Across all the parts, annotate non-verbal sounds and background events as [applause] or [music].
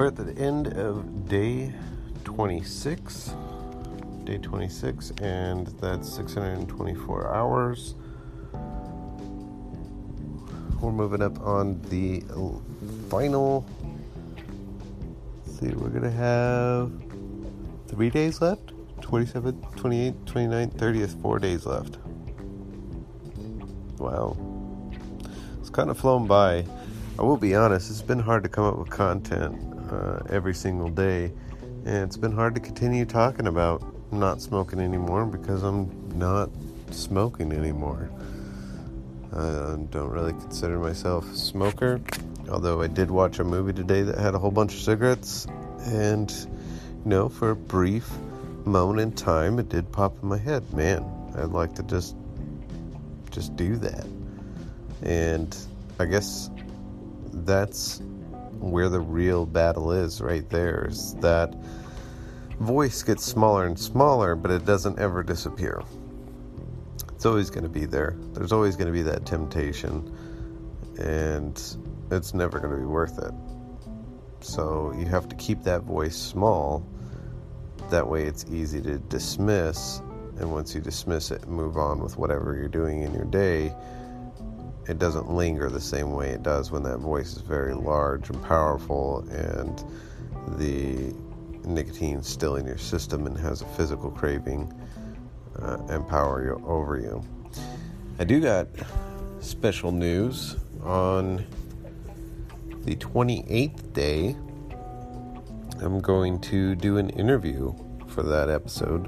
We're at the end of day 26. Day 26, and that's 624 hours. We're moving up on the final. see, we're to have three days left 27, 28, 29, 30th, four days left. Wow. It's kind of flown by. I will be honest, it's been hard to come up with content uh, every single day. And it's been hard to continue talking about not smoking anymore because I'm not smoking anymore. I don't really consider myself a smoker, although I did watch a movie today that had a whole bunch of cigarettes. And, you know, for a brief moment in time, it did pop in my head. Man, I'd like to just just do that. And I guess that's where the real battle is right there is that voice gets smaller and smaller, but it doesn't ever disappear. It's always going to be there. There's always going to be that temptation, and it's never going to be worth it. So you have to keep that voice small. That way, it's easy to dismiss. And once you dismiss it move on with whatever you're doing in your day, it doesn't linger the same way it does when that voice is very large and powerful and the nicotine still in your system and has a physical craving uh, and power you, over you. I do got special news on the 28th day. I'm going to do an interview for that episode,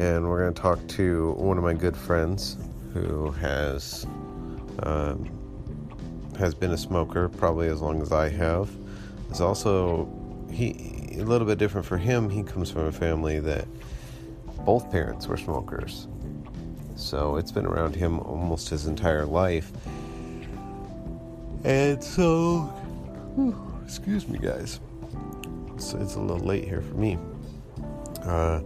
and we're going to talk to one of my good friends who has um, has been a smoker probably as long as I have. Is also he a little bit different for him. He comes from a family that both parents were smokers, so it's been around him almost his entire life. And so, whew, excuse me, guys. It's, it's a little late here for me. Uh,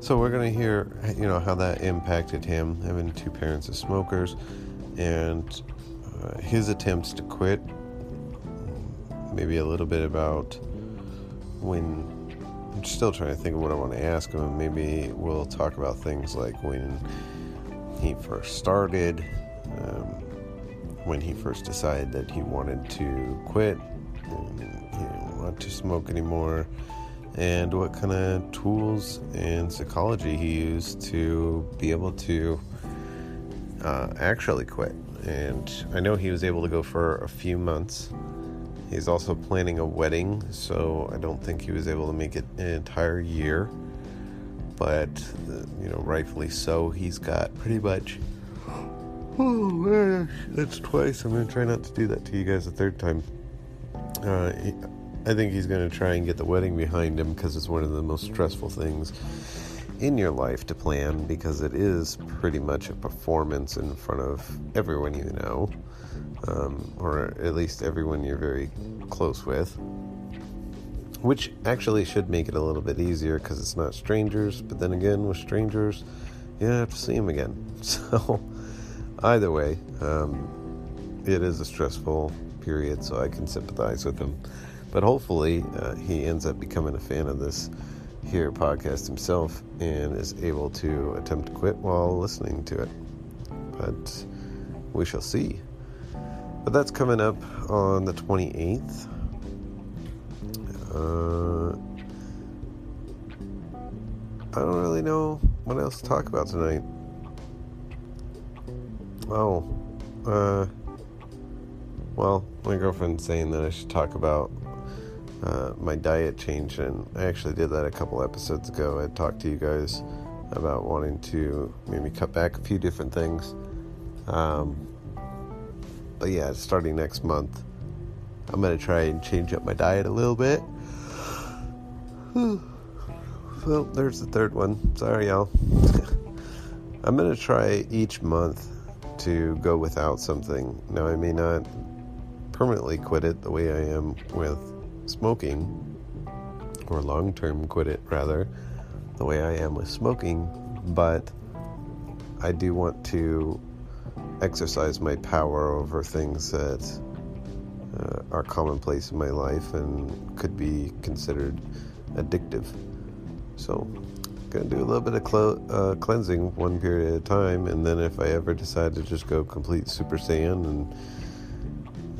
so we're gonna hear, you know, how that impacted him having two parents as smokers and uh, his attempts to quit. Maybe a little bit about when I'm still trying to think of what I want to ask him. Maybe we'll talk about things like when he first started, um, when he first decided that he wanted to quit, and he didn't want to smoke anymore, and what kind of tools and psychology he used to be able to uh, actually quit. And I know he was able to go for a few months. He's also planning a wedding, so I don't think he was able to make it an entire year. But, uh, you know, rightfully so, he's got pretty much. [gasps] Oh man, that's twice. I'm going to try not to do that to you guys a third time. Uh, I think he's going to try and get the wedding behind him because it's one of the most stressful things in your life to plan because it is pretty much a performance in front of everyone you know, um, or at least everyone you're very close with. Which actually should make it a little bit easier because it's not strangers, but then again, with strangers, you don't have to see them again. [laughs] So, either way, um, it is a stressful period, so I can sympathize with him. But hopefully, uh, he ends up becoming a fan of this here podcast himself and is able to attempt to quit while listening to it. But we shall see. But that's coming up on the 28th. Uh, I don't really know what else to talk about tonight. Oh, uh, well, my girlfriend's saying that I should talk about uh, my diet change, and I actually did that a couple episodes ago. I talked to you guys about wanting to maybe cut back a few different things. Um, but yeah, starting next month, I'm gonna try and change up my diet a little bit. [sighs] well, there's the third one. Sorry, y'all. [laughs] I'm gonna try each month to go without something. Now, I may not permanently quit it the way I am with smoking, or long term quit it rather, the way I am with smoking, but I do want to exercise my power over things that uh, are commonplace in my life and could be considered addictive. So, gonna do a little bit of uh, cleansing one period at a time, and then if I ever decide to just go complete Super Saiyan and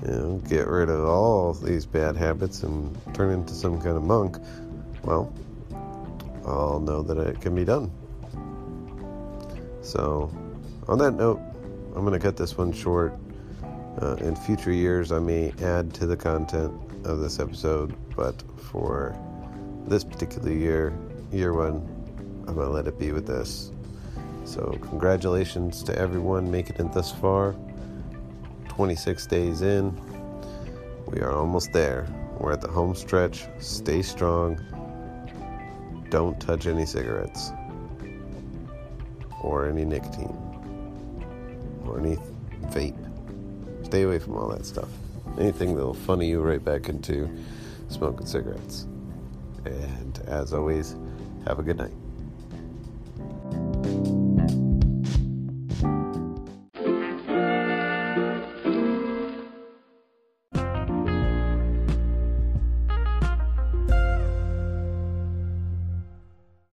you know get rid of all these bad habits and turn into some kind of monk, well, I'll know that it can be done. So, on that note, I'm gonna cut this one short. Uh, in future years, I may add to the content of this episode, but for this particular year, year one, I'm going to let it be with this. So, congratulations to everyone making it thus far. 26 days in, we are almost there. We're at the home stretch. Stay strong. Don't touch any cigarettes or any nicotine or any vape. Stay away from all that stuff. Anything that'll funny you right back into smoking cigarettes. And as always, have a good night.